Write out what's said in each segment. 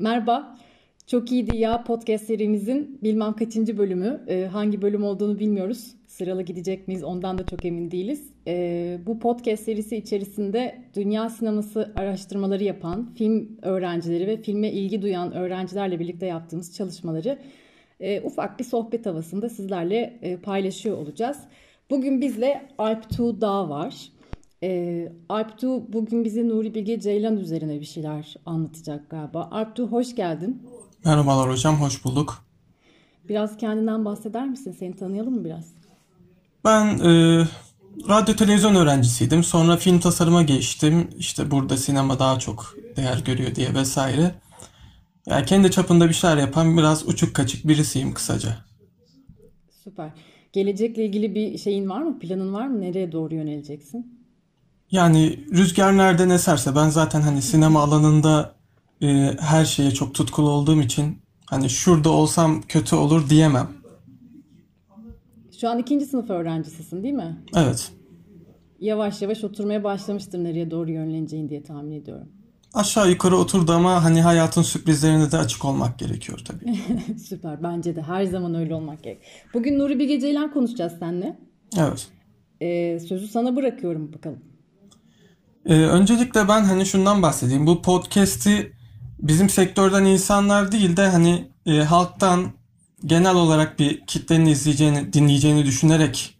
Merhaba. Çok iyiydi ya podcast serimizin bilmem kaçıncı bölümü. Ee, hangi bölüm olduğunu bilmiyoruz. Sıralı gidecek miyiz ondan da çok emin değiliz. Ee, bu podcast serisi içerisinde dünya sineması araştırmaları yapan film öğrencileri ve filme ilgi duyan öğrencilerle birlikte yaptığımız çalışmaları e, ufak bir sohbet havasında sizlerle e, paylaşıyor olacağız. Bugün bizle Alp Tuğ Dağ var. E, Alptu bugün bize Nuri Bilge Ceylan üzerine bir şeyler anlatacak galiba. Alptu hoş geldin. Merhabalar hocam, hoş bulduk. Biraz kendinden bahseder misin? Seni tanıyalım mı biraz? Ben e, radyo televizyon öğrencisiydim. Sonra film tasarıma geçtim. İşte burada sinema daha çok değer görüyor diye vesaire. Yani kendi çapında bir şeyler yapan biraz uçuk kaçık birisiyim kısaca. Süper. Gelecekle ilgili bir şeyin var mı? Planın var mı? Nereye doğru yöneleceksin? Yani rüzgar nereden eserse ben zaten hani sinema alanında e, her şeye çok tutkulu olduğum için hani şurada olsam kötü olur diyemem. Şu an ikinci sınıf öğrencisisin değil mi? Evet. Yavaş yavaş oturmaya başlamıştır nereye doğru yönleneceğin diye tahmin ediyorum. Aşağı yukarı oturdu ama hani hayatın sürprizlerine de açık olmak gerekiyor tabii. Süper bence de her zaman öyle olmak gerek. Bugün Nuri Bilge Ceylan konuşacağız seninle. Evet. Ee, sözü sana bırakıyorum bakalım. Ee, öncelikle ben hani şundan bahsedeyim. Bu podcast'i bizim sektörden insanlar değil de hani e, halktan genel olarak bir kitlenin izleyeceğini, dinleyeceğini düşünerek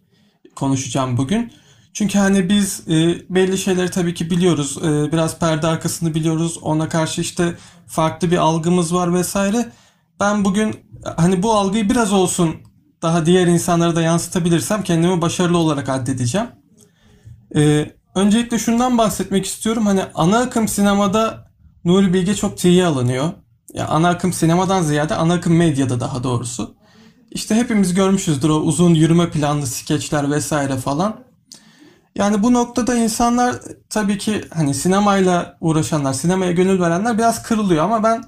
konuşacağım bugün. Çünkü hani biz e, belli şeyleri tabii ki biliyoruz. E, biraz perde arkasını biliyoruz. Ona karşı işte farklı bir algımız var vesaire. Ben bugün hani bu algıyı biraz olsun daha diğer insanlara da yansıtabilirsem kendimi başarılı olarak addedeceğim. E, öncelikle şundan bahsetmek istiyorum. Hani ana akım sinemada Nuri Bilge çok tiye alınıyor. Ya ana akım sinemadan ziyade ana akım medyada daha doğrusu. İşte hepimiz görmüşüzdür o uzun yürüme planlı skeçler vesaire falan. Yani bu noktada insanlar tabii ki hani sinemayla uğraşanlar, sinemaya gönül verenler biraz kırılıyor ama ben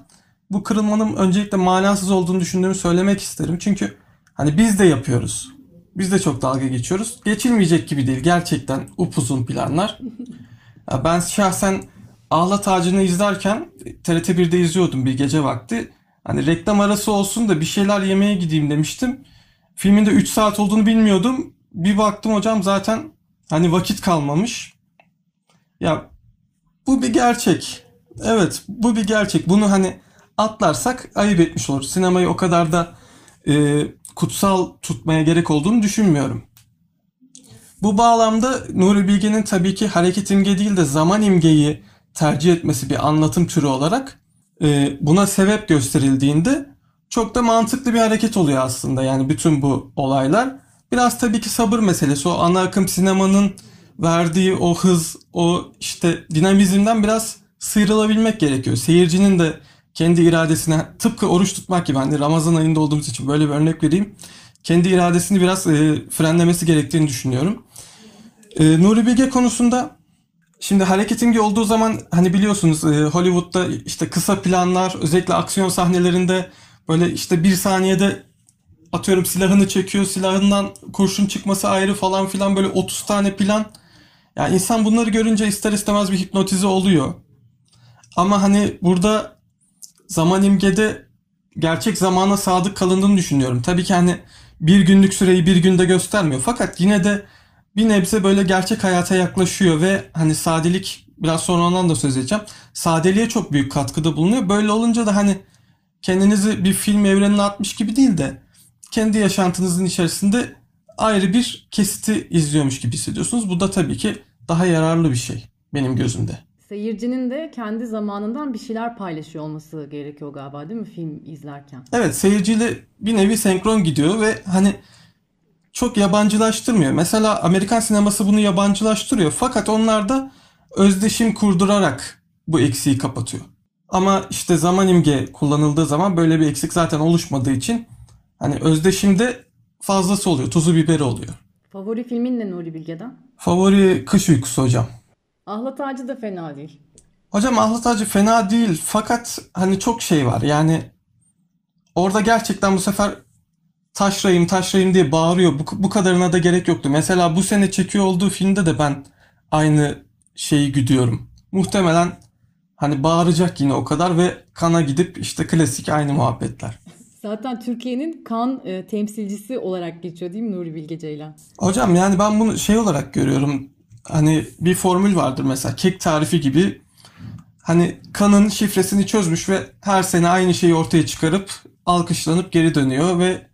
bu kırılmanın öncelikle manasız olduğunu düşündüğümü söylemek isterim. Çünkü hani biz de yapıyoruz. Biz de çok dalga geçiyoruz. Geçilmeyecek gibi değil gerçekten upuzun planlar. Ben şahsen Ahlat Ağacı'nı izlerken TRT 1'de izliyordum bir gece vakti. Hani reklam arası olsun da bir şeyler yemeye gideyim demiştim. Filmin de 3 saat olduğunu bilmiyordum. Bir baktım hocam zaten hani vakit kalmamış. Ya bu bir gerçek. Evet bu bir gerçek. Bunu hani atlarsak ayıp etmiş olur. Sinemayı o kadar da e, kutsal tutmaya gerek olduğunu düşünmüyorum. Bu bağlamda Nuri Bilge'nin tabii ki hareket imge değil de zaman imgeyi tercih etmesi bir anlatım türü olarak e, buna sebep gösterildiğinde çok da mantıklı bir hareket oluyor aslında yani bütün bu olaylar. Biraz tabii ki sabır meselesi. O ana akım sinemanın verdiği o hız, o işte dinamizmden biraz sıyrılabilmek gerekiyor. Seyircinin de kendi iradesine tıpkı oruç tutmak gibi hani Ramazan ayında olduğumuz için böyle bir örnek vereyim. Kendi iradesini biraz e, frenlemesi gerektiğini düşünüyorum. E, Nuri Bilge konusunda şimdi hareketin olduğu zaman hani biliyorsunuz e, Hollywood'da işte kısa planlar özellikle aksiyon sahnelerinde böyle işte bir saniyede atıyorum silahını çekiyor silahından kurşun çıkması ayrı falan filan böyle 30 tane plan. Yani insan bunları görünce ister istemez bir hipnotize oluyor. Ama hani burada zaman imgede gerçek zamana sadık kalındığını düşünüyorum. Tabii ki hani bir günlük süreyi bir günde göstermiyor. Fakat yine de bir nebze böyle gerçek hayata yaklaşıyor ve hani sadelik biraz sonra ondan da söz edeceğim. Sadeliğe çok büyük katkıda bulunuyor. Böyle olunca da hani kendinizi bir film evrenine atmış gibi değil de kendi yaşantınızın içerisinde ayrı bir kesiti izliyormuş gibi hissediyorsunuz. Bu da tabii ki daha yararlı bir şey benim gözümde. Seyircinin de kendi zamanından bir şeyler paylaşıyor olması gerekiyor galiba değil mi film izlerken? Evet seyirciyle bir nevi senkron gidiyor ve hani çok yabancılaştırmıyor. Mesela Amerikan sineması bunu yabancılaştırıyor. Fakat onlar da özdeşim kurdurarak bu eksiği kapatıyor. Ama işte zaman imge kullanıldığı zaman böyle bir eksik zaten oluşmadığı için hani özdeşimde fazlası oluyor. Tuzu biberi oluyor. Favori filmin ne Nuri Bilge'den? Favori kış uykusu hocam. Ahlat Ağacı da fena değil. Hocam Ahlat Ağacı fena değil fakat hani çok şey var. Yani orada gerçekten bu sefer taşrayım taşrayım diye bağırıyor. Bu, bu kadarına da gerek yoktu. Mesela bu sene çekiyor olduğu filmde de ben aynı şeyi güdüyorum. Muhtemelen Hani bağıracak yine o kadar ve kana gidip işte klasik aynı muhabbetler. Zaten Türkiye'nin kan e, temsilcisi olarak geçiyor değil mi Nuri Bilge Ceylan? Hocam yani ben bunu şey olarak görüyorum. Hani bir formül vardır mesela kek tarifi gibi. Hani kanın şifresini çözmüş ve her sene aynı şeyi ortaya çıkarıp alkışlanıp geri dönüyor ve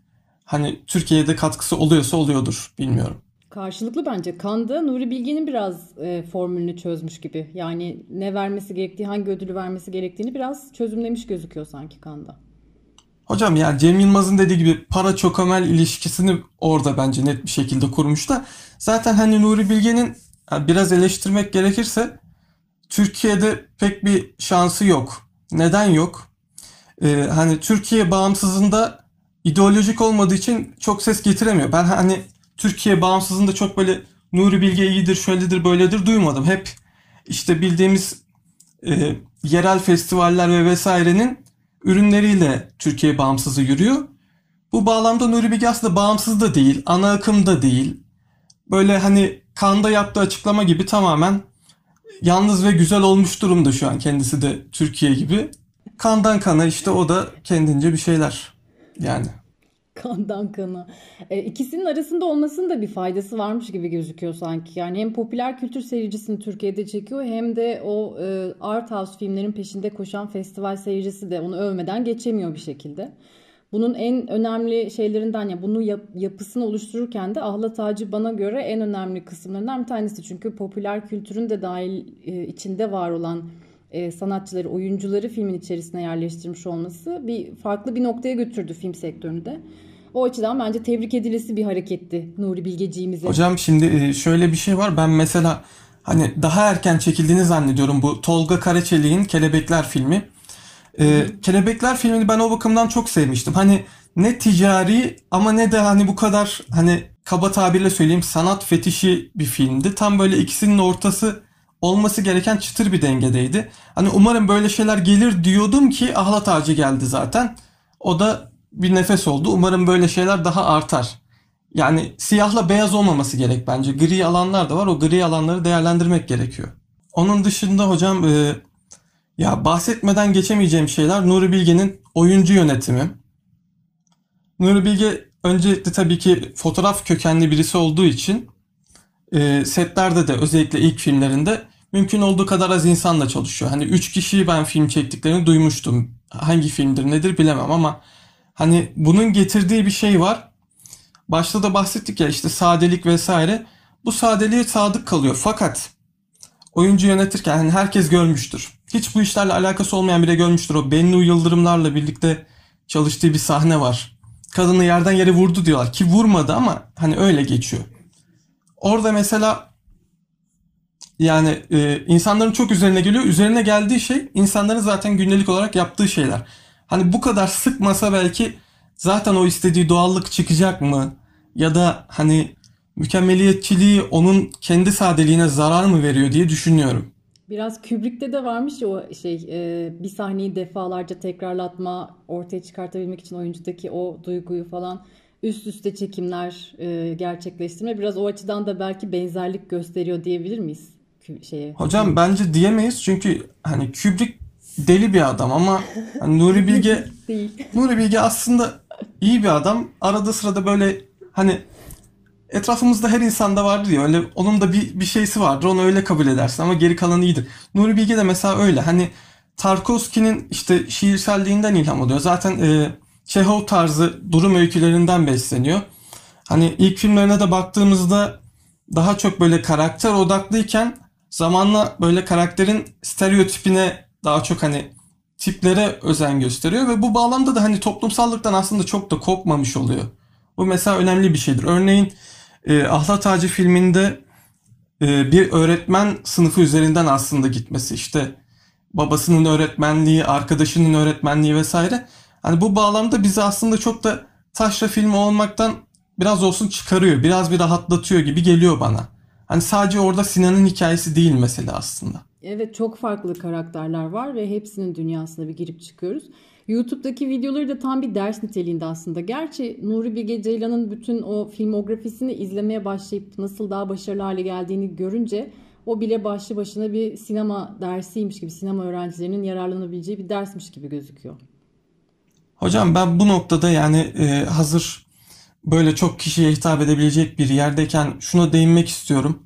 hani Türkiye'de katkısı oluyorsa oluyordur bilmiyorum. Karşılıklı bence. Kanda Nuri Bilge'nin biraz e, formülünü çözmüş gibi. Yani ne vermesi gerektiği, hangi ödülü vermesi gerektiğini biraz çözümlemiş gözüküyor sanki Kanda. Hocam yani Cem Yılmaz'ın dediği gibi para çokomel ilişkisini orada bence net bir şekilde kurmuş da zaten hani Nuri Bilge'nin biraz eleştirmek gerekirse Türkiye'de pek bir şansı yok. Neden yok? Ee, hani Türkiye bağımsızlığında ideolojik olmadığı için çok ses getiremiyor. Ben hani Türkiye bağımsızlığında çok böyle Nuri Bilge iyidir, şöyledir, böyledir duymadım. Hep işte bildiğimiz e, yerel festivaller ve vesairenin ürünleriyle Türkiye bağımsızı yürüyor. Bu bağlamda Nuri Bilge aslında bağımsız da değil, ana akım da değil. Böyle hani Kanda yaptığı açıklama gibi tamamen yalnız ve güzel olmuş durumda şu an kendisi de Türkiye gibi. Kandan kana işte o da kendince bir şeyler yani. Kandan kana. E, ikisinin arasında olmasının da bir faydası varmış gibi gözüküyor sanki. Yani hem popüler kültür seyircisini Türkiye'de çekiyor hem de o e, art house filmlerin peşinde koşan festival seyircisi de onu övmeden geçemiyor bir şekilde. Bunun en önemli şeylerinden ya bunu yap, yapısını oluştururken de Ahlat Ağacı bana göre en önemli kısımlarından bir tanesi. Çünkü popüler kültürün de dahil e, içinde var olan e, sanatçıları, oyuncuları filmin içerisine yerleştirmiş olması bir farklı bir noktaya götürdü film sektörünü de. O açıdan bence tebrik edilesi bir hareketti Nuri Bilgeciğimize. Hocam şimdi e, şöyle bir şey var. Ben mesela hani daha erken çekildiğini zannediyorum bu Tolga Karaçelik'in Kelebekler filmi. Ee, Kelebekler filmini ben o bakımdan çok sevmiştim. Hani ne ticari ama ne de hani bu kadar hani kaba tabirle söyleyeyim sanat fetişi bir filmdi. Tam böyle ikisinin ortası olması gereken çıtır bir dengedeydi. Hani umarım böyle şeyler gelir diyordum ki Ahlat Ağacı geldi zaten. O da bir nefes oldu. Umarım böyle şeyler daha artar. Yani siyahla beyaz olmaması gerek bence. Gri alanlar da var. O gri alanları değerlendirmek gerekiyor. Onun dışında hocam e, ya bahsetmeden geçemeyeceğim şeyler Nuri Bilge'nin oyuncu yönetimi. Nuri Bilge öncelikle tabii ki fotoğraf kökenli birisi olduğu için e, setlerde de özellikle ilk filmlerinde mümkün olduğu kadar az insanla çalışıyor. Hani 3 kişiyi ben film çektiklerini duymuştum. Hangi filmdir nedir bilemem ama hani bunun getirdiği bir şey var. Başta da bahsettik ya işte sadelik vesaire. Bu sadeliğe sadık kalıyor. Fakat oyuncu yönetirken hani herkes görmüştür. Hiç bu işlerle alakası olmayan biri görmüştür. O Bennu Yıldırımlarla birlikte çalıştığı bir sahne var. Kadını yerden yere vurdu diyorlar ki vurmadı ama hani öyle geçiyor. Orada mesela yani e, insanların çok üzerine geliyor. Üzerine geldiği şey insanların zaten gündelik olarak yaptığı şeyler. Hani bu kadar sıkmasa belki zaten o istediği doğallık çıkacak mı? Ya da hani mükemmeliyetçiliği onun kendi sadeliğine zarar mı veriyor diye düşünüyorum. Biraz Kubrick'te de varmış ya o şey e, bir sahneyi defalarca tekrarlatma ortaya çıkartabilmek için oyuncudaki o duyguyu falan üst üste çekimler e, gerçekleştirme biraz o açıdan da belki benzerlik gösteriyor diyebilir miyiz? Şeye. Hocam bence diyemeyiz çünkü hani Kubrick deli bir adam ama hani Nuri Bilge Değil. Nuri Bilge aslında iyi bir adam. Arada sırada böyle hani etrafımızda her insanda vardır ya öyle onun da bir, bir şeysi vardır onu öyle kabul edersin ama geri kalanı iyidir. Nuri Bilge de mesela öyle hani Tarkovski'nin işte şiirselliğinden ilham alıyor. Zaten e, Çehov tarzı durum öykülerinden besleniyor. Hani ilk filmlerine de baktığımızda daha çok böyle karakter odaklıyken zamanla böyle karakterin stereotipine daha çok hani tiplere özen gösteriyor ve bu bağlamda da hani toplumsallıktan aslında çok da kopmamış oluyor. Bu mesela önemli bir şeydir. Örneğin e, Ahlat Ağacı filminde e, bir öğretmen sınıfı üzerinden aslında gitmesi işte babasının öğretmenliği, arkadaşının öğretmenliği vesaire. Hani bu bağlamda bizi aslında çok da taşra filmi olmaktan biraz olsun çıkarıyor. Biraz bir rahatlatıyor gibi geliyor bana. Hani sadece orada Sinan'ın hikayesi değil mesela aslında. Evet çok farklı karakterler var ve hepsinin dünyasına bir girip çıkıyoruz. YouTube'daki videoları da tam bir ders niteliğinde aslında. Gerçi Nuri Bilge Ceylan'ın bütün o filmografisini izlemeye başlayıp nasıl daha başarılı hale geldiğini görünce o bile başlı başına bir sinema dersiymiş gibi, sinema öğrencilerinin yararlanabileceği bir dersmiş gibi gözüküyor. Hocam ben bu noktada yani e, hazır böyle çok kişiye hitap edebilecek bir yerdeyken şuna değinmek istiyorum.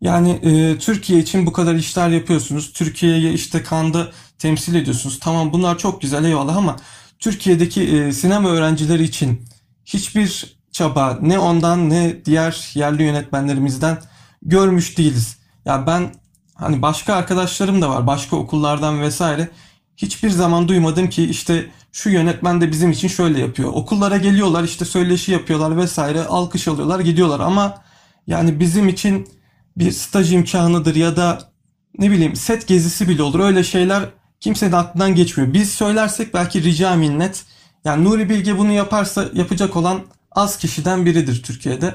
Yani e, Türkiye için bu kadar işler yapıyorsunuz. Türkiye'yi işte kanda temsil ediyorsunuz. Tamam bunlar çok güzel eyvallah ama Türkiye'deki e, sinema öğrencileri için hiçbir çaba ne ondan ne diğer yerli yönetmenlerimizden görmüş değiliz. Ya ben hani başka arkadaşlarım da var başka okullardan vesaire. Hiçbir zaman duymadım ki işte şu yönetmen de bizim için şöyle yapıyor. Okullara geliyorlar işte söyleşi yapıyorlar vesaire alkış alıyorlar gidiyorlar ama yani bizim için bir staj imkanıdır ya da ne bileyim set gezisi bile olur öyle şeyler kimsenin aklından geçmiyor. Biz söylersek belki rica minnet. Yani Nuri Bilge bunu yaparsa yapacak olan az kişiden biridir Türkiye'de.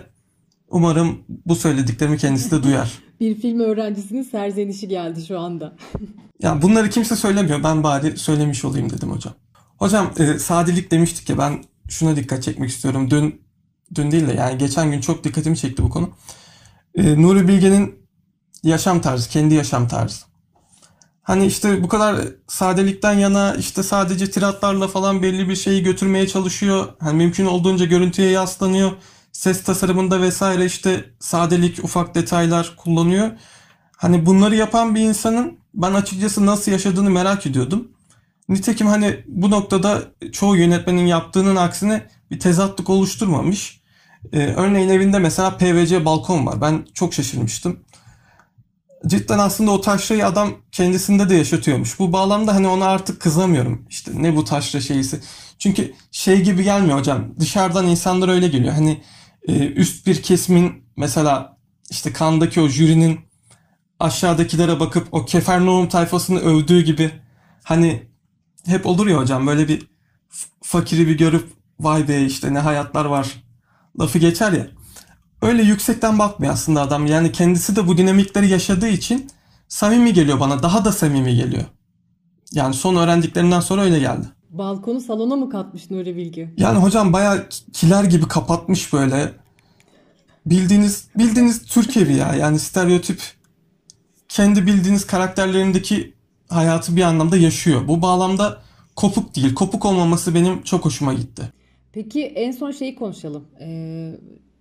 Umarım bu söylediklerimi kendisi de duyar. bir film öğrencisinin serzenişi geldi şu anda. ya bunları kimse söylemiyor. Ben bari söylemiş olayım dedim hocam. Hocam e, sadelik demiştik ya ben şuna dikkat çekmek istiyorum. Dün dün değil de yani geçen gün çok dikkatimi çekti bu konu. E, Nuri Bilge'nin yaşam tarzı, kendi yaşam tarzı. Hani işte bu kadar sadelikten yana işte sadece tiratlarla falan belli bir şeyi götürmeye çalışıyor. Hani mümkün olduğunca görüntüye yaslanıyor. Ses tasarımında vesaire işte sadelik, ufak detaylar kullanıyor. Hani bunları yapan bir insanın ben açıkçası nasıl yaşadığını merak ediyordum. Nitekim hani bu noktada çoğu yönetmenin yaptığının aksine bir tezatlık oluşturmamış. Ee, örneğin evinde mesela PVC balkon var. Ben çok şaşırmıştım cidden aslında o taşrayı adam kendisinde de yaşatıyormuş. Bu bağlamda hani ona artık kızamıyorum. İşte ne bu taşra şeyisi. Çünkü şey gibi gelmiyor hocam. Dışarıdan insanlar öyle geliyor. Hani e, üst bir kesimin mesela işte kandaki o jürinin aşağıdakilere bakıp o Kefernaum tayfasını övdüğü gibi hani hep olur ya hocam böyle bir fakiri bir görüp vay be işte ne hayatlar var lafı geçer ya öyle yüksekten bakmıyor aslında adam. Yani kendisi de bu dinamikleri yaşadığı için samimi geliyor bana. Daha da samimi geliyor. Yani son öğrendiklerinden sonra öyle geldi. Balkonu salona mı katmış Nuri Bilge? Yani hocam bayağı kiler gibi kapatmış böyle. Bildiğiniz bildiğiniz Türk evi ya. Yani stereotip kendi bildiğiniz karakterlerindeki hayatı bir anlamda yaşıyor. Bu bağlamda kopuk değil. Kopuk olmaması benim çok hoşuma gitti. Peki en son şeyi konuşalım. Ee,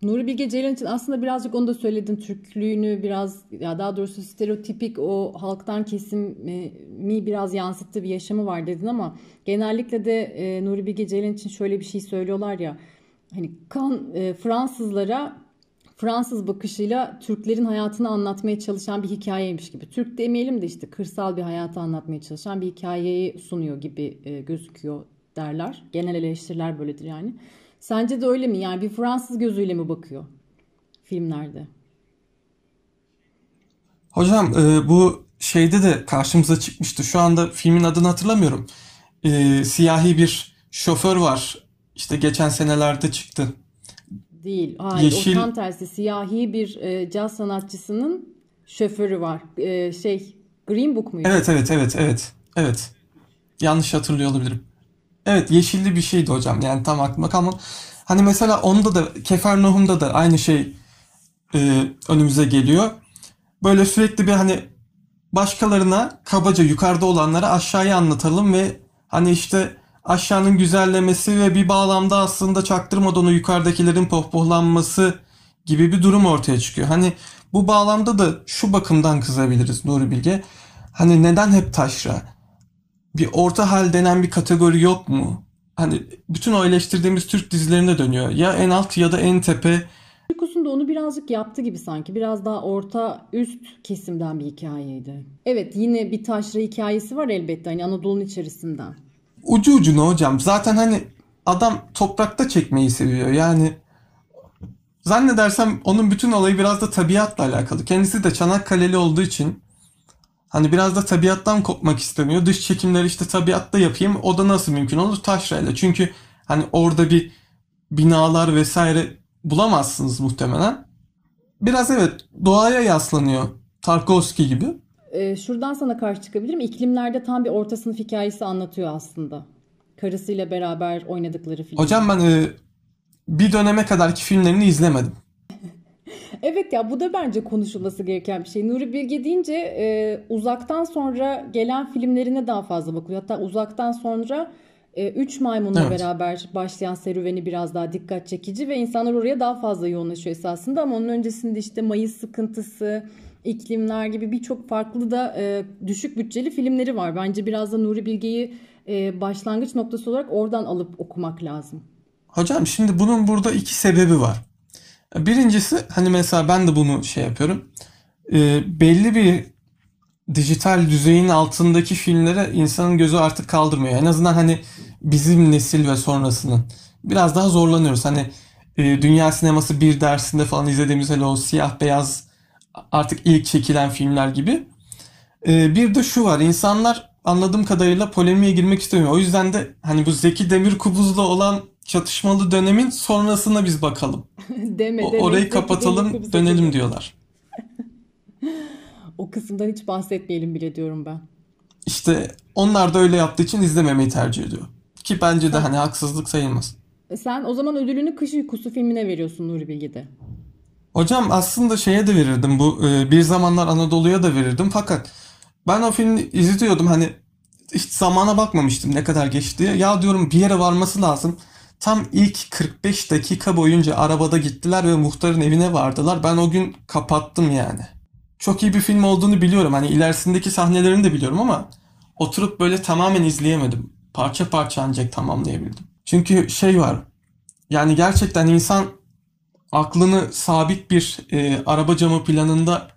Nuri Bilge Ceylan için aslında birazcık onu da söyledin. Türklüğünü biraz ya daha doğrusu stereotipik o halktan kesimi biraz yansıttığı bir yaşamı var dedin ama genellikle de e, Nuri Bilge Ceylan için şöyle bir şey söylüyorlar ya. Hani kan e, Fransızlara Fransız bakışıyla Türklerin hayatını anlatmaya çalışan bir hikayeymiş gibi. Türk demeyelim de işte kırsal bir hayatı anlatmaya çalışan bir hikayeyi sunuyor gibi e, gözüküyor derler. Genel eleştiriler böyledir yani. Sence de öyle mi? Yani bir Fransız gözüyle mi bakıyor filmlerde? Hocam e, bu şeyde de karşımıza çıkmıştı. Şu anda filmin adını hatırlamıyorum. E, siyahi bir şoför var. İşte geçen senelerde çıktı. Değil. Hayır Yeşil... o tam tersi. Siyahi bir e, caz sanatçısının şoförü var. E, şey Green Book muydu? Evet evet evet evet. Evet. Yanlış hatırlıyor olabilirim. Evet yeşilli bir şeydi hocam. Yani tam aklıma kalmadı. Hani mesela onda da Kefernohum'da da aynı şey e, önümüze geliyor. Böyle sürekli bir hani başkalarına kabaca yukarıda olanlara aşağıya anlatalım ve hani işte aşağının güzellemesi ve bir bağlamda aslında çaktırmadan o yukarıdakilerin pohpohlanması gibi bir durum ortaya çıkıyor. Hani bu bağlamda da şu bakımdan kızabiliriz Nuri Bilge. Hani neden hep taşra? Bir orta hal denen bir kategori yok mu? Hani bütün o eleştirdiğimiz Türk dizilerine dönüyor. Ya en alt ya da en tepe. Uykusunda onu birazcık yaptı gibi sanki. Biraz daha orta üst kesimden bir hikayeydi. Evet yine bir taşra hikayesi var elbette hani Anadolu'nun içerisinden. Ucu ucuna hocam. Zaten hani adam toprakta çekmeyi seviyor. Yani zannedersem onun bütün olayı biraz da tabiatla alakalı. Kendisi de Çanakkale'li olduğu için Hani biraz da tabiattan kopmak istemiyor. Dış çekimleri işte tabiatta yapayım. O da nasıl mümkün olur? Taşrayla. Çünkü hani orada bir binalar vesaire bulamazsınız muhtemelen. Biraz evet doğaya yaslanıyor. Tarkovski gibi. Ee, şuradan sana karşı çıkabilirim. İklimlerde tam bir orta sınıf hikayesi anlatıyor aslında. Karısıyla beraber oynadıkları film. Hocam ben e, bir döneme kadarki filmlerini izlemedim. Evet ya bu da bence konuşulması gereken bir şey. Nuri Bilge deyince e, uzaktan sonra gelen filmlerine daha fazla bakılıyor. Hatta uzaktan sonra e, Üç Maymun'la Evet. beraber başlayan serüveni biraz daha dikkat çekici ve insanlar oraya daha fazla yoğunlaşıyor esasında. Ama onun öncesinde işte Mayıs Sıkıntısı, İklimler gibi birçok farklı da e, düşük bütçeli filmleri var. Bence biraz da Nuri Bilge'yi e, başlangıç noktası olarak oradan alıp okumak lazım. Hocam şimdi bunun burada iki sebebi var. Birincisi hani mesela ben de bunu şey yapıyorum. Ee, belli bir dijital düzeyin altındaki filmlere insanın gözü artık kaldırmıyor. En azından hani bizim nesil ve sonrasının. Biraz daha zorlanıyoruz. Hani e, dünya sineması bir dersinde falan izlediğimiz hele o siyah beyaz artık ilk çekilen filmler gibi. Ee, bir de şu var. insanlar anladığım kadarıyla polemiğe girmek istemiyor. O yüzden de hani bu Zeki Demirkubuz'la olan çatışmalı dönemin sonrasına biz bakalım. Deme O- deme. orayı kapatalım, dönelim diyorlar. O kısımdan hiç bahsetmeyelim bile diyorum ben. İşte onlar da öyle yaptığı için izlememeyi tercih ediyor. Ki bence de hani haksızlık sayılmaz. E Sen o zaman ödülünü Kış Uykusu filmine veriyorsun Nuri Bilge'de. Hocam aslında şeye de verirdim bu e, bir zamanlar Anadolu'ya da verirdim fakat ben o filmi izliyordum hani hiç zamana bakmamıştım ne kadar geçti. Ya diyorum bir yere varması lazım. Tam ilk 45 dakika boyunca arabada gittiler ve muhtarın evine vardılar. Ben o gün kapattım yani. Çok iyi bir film olduğunu biliyorum. Hani ilerisindeki sahnelerini de biliyorum ama oturup böyle tamamen izleyemedim. Parça parça ancak tamamlayabildim. Çünkü şey var. Yani gerçekten insan aklını sabit bir e, araba camı planında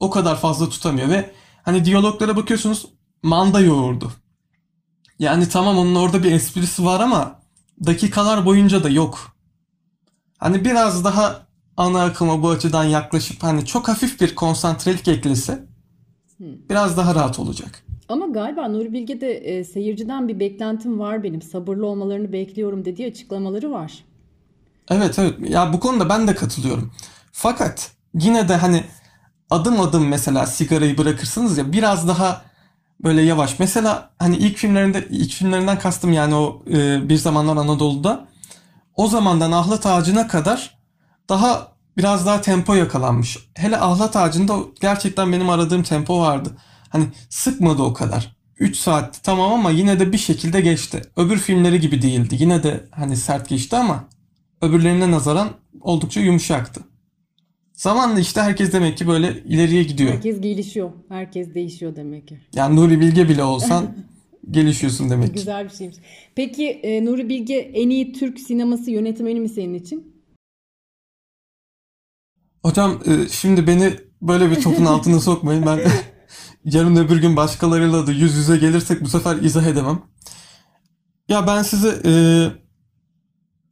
o kadar fazla tutamıyor ve hani diyaloglara bakıyorsunuz manda yoğurdu. Yani tamam onun orada bir esprisi var ama dakikalar boyunca da yok. Hani biraz daha ana akıma bu açıdan yaklaşıp hani çok hafif bir konsantrelik eklese biraz daha rahat olacak. Ama galiba Nuri Bilge'de e, seyirciden bir beklentim var benim. Sabırlı olmalarını bekliyorum dediği açıklamaları var. Evet evet ya bu konuda ben de katılıyorum. Fakat yine de hani adım adım mesela sigarayı bırakırsınız ya biraz daha böyle yavaş. Mesela hani ilk filmlerinde ilk filmlerinden kastım yani o e, Bir Zamanlar Anadolu'da o zamandan Ahlat Ağacı'na kadar daha biraz daha tempo yakalanmış. Hele Ahlat Ağacı'nda gerçekten benim aradığım tempo vardı. Hani sıkmadı o kadar. 3 saat tamam ama yine de bir şekilde geçti. Öbür filmleri gibi değildi. Yine de hani sert geçti ama öbürlerine nazaran oldukça yumuşaktı. Zamanla işte herkes demek ki böyle ileriye gidiyor. Herkes gelişiyor. Herkes değişiyor demek ki. Yani Nuri Bilge bile olsan gelişiyorsun demek ki. Güzel bir şeymiş. Peki e, Nuri Bilge en iyi Türk sineması yönetmeni mi senin için? Hocam e, şimdi beni böyle bir topun altına sokmayın. Ben yarın öbür gün başkalarıyla da yüz yüze gelirsek bu sefer izah edemem. Ya ben size e,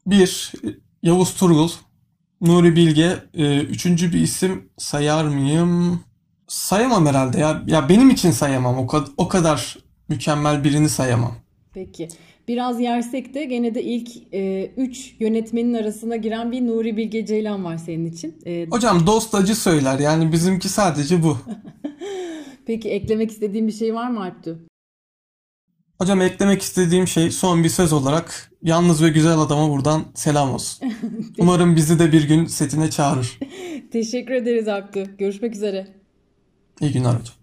bir Yavuz Turgul, Nuri Bilge, e, üçüncü bir isim sayar mıyım? Sayamam herhalde ya. Ya benim için sayamam. O, kad- o kadar mükemmel birini sayamam. Peki. Biraz yersek de gene de ilk 3 yönetmenin arasına giren bir Nuri Bilge Ceylan var senin için. E, Hocam dost acı söyler. Yani bizimki sadece bu. peki eklemek istediğin bir şey var mı Alptu? Hocam eklemek istediğim şey son bir söz olarak yalnız ve güzel adama buradan selam olsun. Umarım bizi de bir gün setine çağırır. Teşekkür ederiz Alptu. Görüşmek üzere. İyi günler hocam.